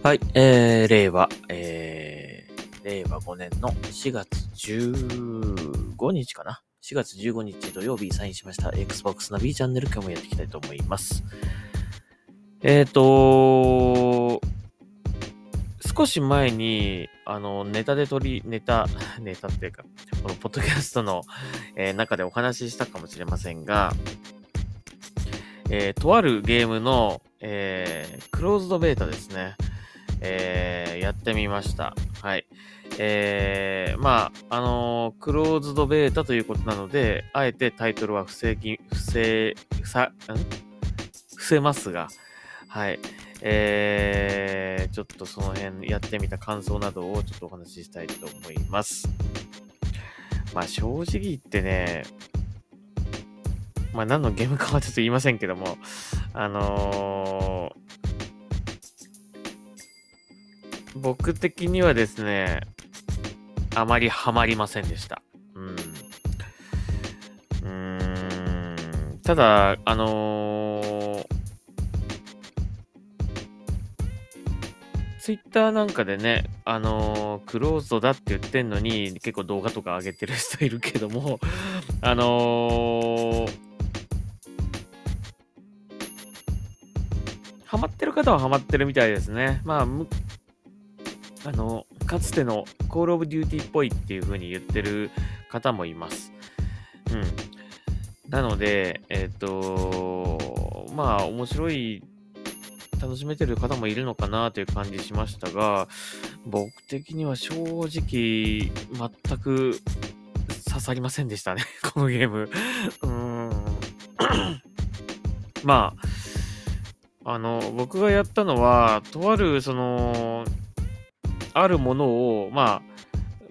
はい、えー、令和、えー、令和5年の4月15日かな ?4 月15日土曜日サインしました Xbox ナビチャンネル今日もやっていきたいと思います。えーと少し前に、あの、ネタで取り、ネタ、ネタっていうか、このポッドキャストの、えー中でお話ししたかもしれませんが、えーとあるゲームの、えークローズドベータですね。えーやってみました。はい。えーまあ、あのークローズドベータということなので、あえてタイトルは不正き、不正、さ、ん？伏せますが、はい。えー、ちょっとその辺やってみた感想などをちょっとお話ししたいと思います。まあ正直言ってね、まあ何のゲームかはちょっと言いませんけども、あの僕的にはですね、あまりハマりませんでした。うん。うーん。ただ、あのーツイッターなんかでね、あのークローズドだって言ってんのに、結構動画とか上げてる人いるけども、あのーハマってる方はハマってるみたいですね。まあ、あの、かつての Call of Duty っぽいっていう風に言ってる方もいます。うん。なので、えっ、と、まあ、面白い、楽しめてる方もいるのかなという感じしましたが、僕的には正直、全く刺さりませんでしたね、このゲーム。うーん。まあ、あの、僕がやったのは、とある、その、あるものを、まあ、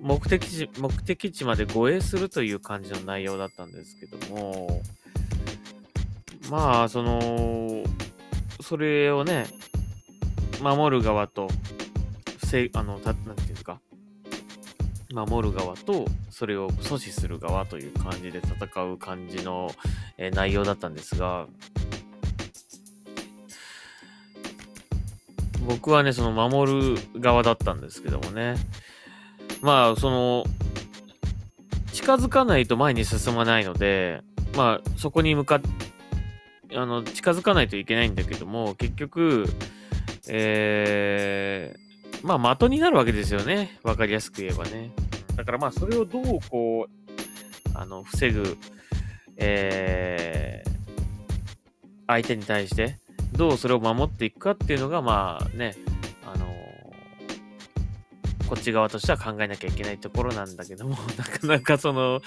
目的地、目的地まで護衛するという感じの内容だったんですけども、まあ、その、それをね、守る側と、せあの、たなんていうんですか、守る側と、それを阻止する側という感じで戦う感じの、えー内容だったんですが、僕はね、その守る側だったんですけどもね。まあ、その、近づかないと前に進まないので、まあ、そこに向かっ、あの、近づかないといけないんだけども、結局、えー、まあ、的になるわけですよね。わかりやすく言えばね。だからまあ、それをどう、こう、あの、防ぐ、えー、相手に対して、どうそれを守っていくかっていうのが、まあね、あのこっち側としては考えなきゃいけないところなんだけども、なかなかその、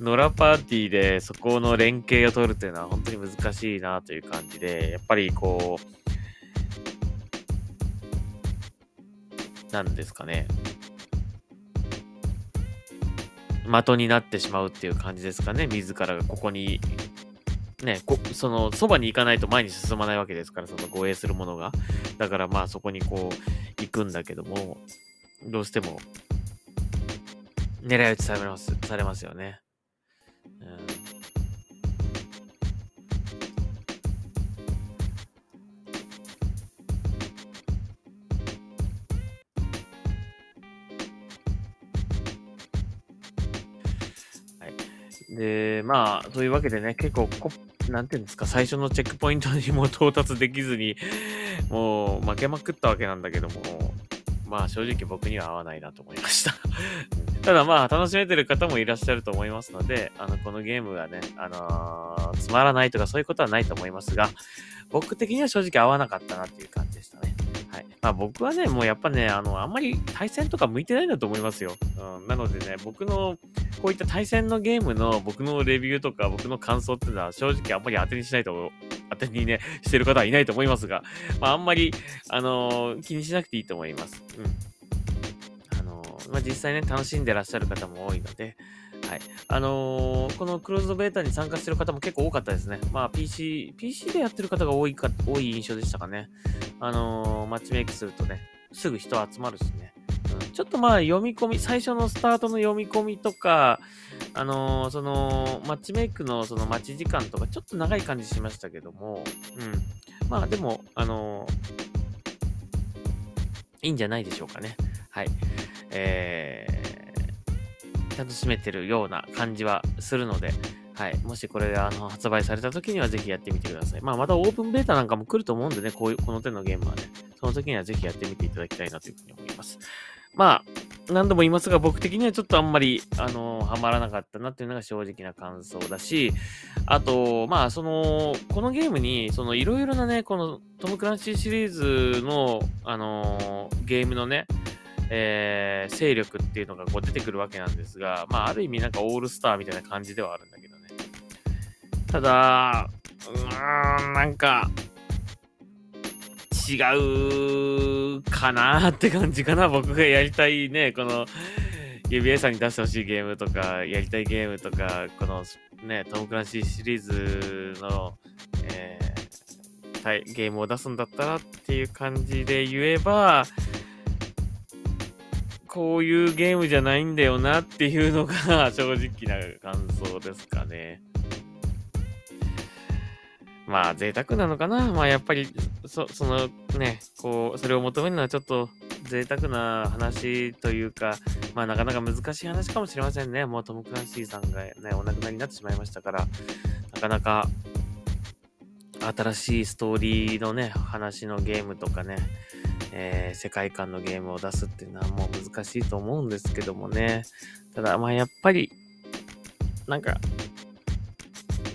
野良パーティーでそこの連携を取るっていうのは本当に難しいなという感じで、やっぱりこう、なんですかね。的になってしまうっていう感じですかね。自らがここにね、こその、そばに行かないと前に進まないわけですから、その護衛するものが。だからまあそこにこう、行くんだけども、どうしても、狙い撃ちされます、されますよね。うん。はい。で、まあ、というわけでね、結構こ、なんていうんですか、最初のチェックポイントにも到達できずに、もう負けまくったわけなんだけども、まあ正直僕には合わないなと思いました。ただまあ楽しめてる方もいらっしゃると思いますので、あの、このゲームがね、あのーつまらないとかそういうことはないと思いますが、僕的には正直合わなかったなっていう感じでしたね。まあ僕はね、もうやっぱね、あの、あんまり対戦とか向いてないんだと思いますよ。うん。なのでね、僕のこういった対戦のゲームの僕のレビューとか僕の感想っていうのは正直あんまり当てにしないと、当てにね、してる方はいないと思いますが、まああんまり、あのー気にしなくていいと思います。うん。あのーまあ実際ね、楽しんでらっしゃる方も多いので、はい。あのーこのクローズドベータに参加してる方も結構多かったですね。まあ PC、PC でやってる方が多いか、多い印象でしたかね。あのーマッチメイクするとね、すぐ人集まるしね。うん、ちょっとまあ読み込み、最初のスタートの読み込みとか、あのーその、マッチメイクのその待ち時間とかちょっと長い感じしましたけども、うん。まあでも、あのいいんじゃないでしょうかね。はい。えー、楽しめてるような感じはするので、はい。もしこれがあの発売された時にはぜひやってみてください。まあ、またオープンベータなんかも来ると思うんでね、こういう、この手のゲームはね、その時にはぜひやってみていただきたいなというふうに思います。まあ、何度も言いますが、僕的にはちょっとあんまり、あの、ハマらなかったなっていうのが正直な感想だし、あと、まあ、その、このゲームに、その、いろいろなね、このトム・クランシーシリーズの、あの、ゲームのね、えー、勢力っていうのがこう出てくるわけなんですが、まあ、ある意味なんかオールスターみたいな感じではあるんだけどね。ただ、うーん、なんか、違うかなって感じかな。僕がやりたいね、この、指輪さんに出してほしいゲームとか、やりたいゲームとか、このね、トム・クランシーシリーズの、えー、ゲームを出すんだったらっていう感じで言えば、こういうゲームじゃないんだよなっていうのが正直な感想ですかね。まあ贅沢なのかな。まあやっぱり、そ、そのね、こう、それを求めるのはちょっと贅沢な話というか、まあなかなか難しい話かもしれませんね。もうトム・クランシーさんがね、お亡くなりになってしまいましたから、なかなか新しいストーリーのね、話のゲームとかね、えー、世界観のゲームを出すっていうのはもう難しいと思うんですけどもね。ただ、まあやっぱり、なんか、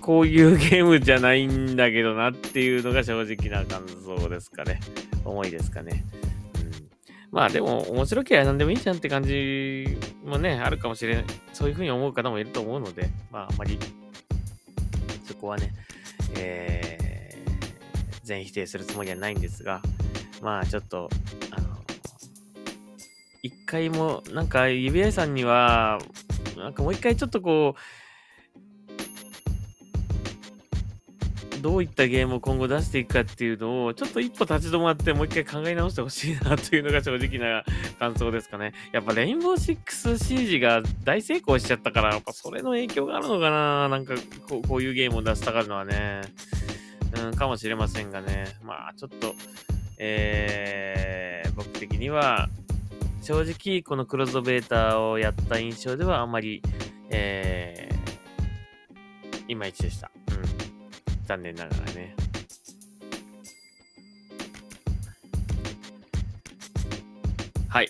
こういうゲームじゃないんだけどなっていうのが正直な感想ですかね。思いですかね。うん、まあでも面白ければ何でもいいじゃんって感じもね、あるかもしれない。そういうふうに思う方もいると思うので、まああまりそこはね、えー、全否定するつもりはないんですが、まあちょっと、あの、一回も、なんか指輪さんには、なんかもう一回ちょっとこう、どういったゲームを今後出していくかっていうのを、ちょっと一歩立ち止まってもう一回考え直してほしいなというのが正直な感想ですかね。やっぱレインボーシックスシージが大成功しちゃったから、やっぱそれの影響があるのかななんかこうこういうゲームを出したがるのはね。うん、かもしれませんがね。まあちょっと、えー、僕的には、正直このクローズドベータをやった印象ではあんまり、えー、いまいちでした。うん残念ながらね。はい。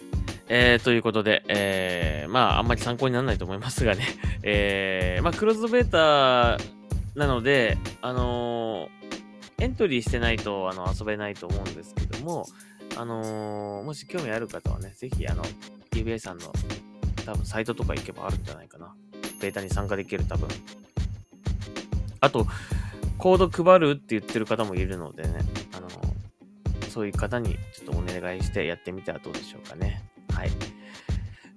えー、ということで、えー、まあ、あんまり参考にならないと思いますがね。えー、まあ、クローズドベータなので、あのー、エントリーしてないと、あの、遊べないと思うんですけども、あのー、もし興味ある方はね、ぜひ、あの、UBA さんの多分サイトとか行けばあるんじゃないかな。ベータに参加できる多分。あと、コード配るって言ってる方もいるのでね、あの、そういう方にちょっとお願いしてやってみてはどうでしょうかね。はい。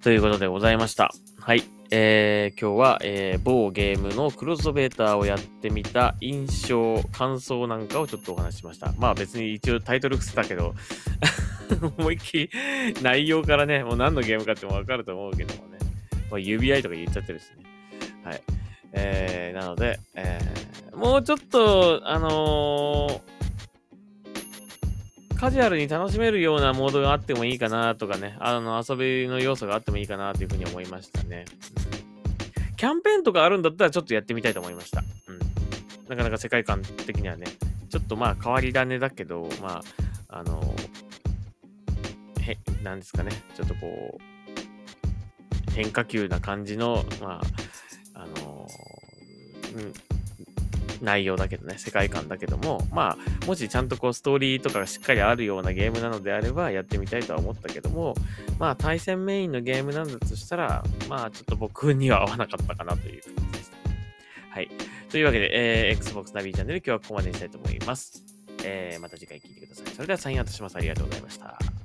ということでございました。はい。えー、今日は、えー、某ゲームのクロスベーターをやってみた印象、感想なんかをちょっとお話ししました。まあ別に一応タイトル伏せたけど 思いっきり内容からね、もう何のゲームかってもわかると思うけどもね。まあ、指合いとか言っちゃってるしね。はい。えー、なので、えー、もうちょっと、あのー、カジュアルに楽しめるようなモードがあってもいいかなとかね、あの、遊びの要素があってもいいかなというふうに思いましたね。うん、キャンペーンとかあるんだったらちょっとやってみたいと思いました。うん。なかなか世界観的にはね、ちょっとまあ変わり種だけど、まあ、あの、へ、なんですかね、ちょっとこう、変化球な感じの、まあ、あのうん、内容だけどね、世界観だけども、まあ、もしちゃんとこうストーリーとかがしっかりあるようなゲームなのであればやってみたいとは思ったけども、まあ対戦メインのゲームなんだとしたら、まあちょっと僕には合わなかったかなという感じでした。はい。というわけで、えー、Xbox ナビチャンネル今日はここまでにしたいと思います。えー、また次回聞いてください。それではサインアウトします。ありがとうございました。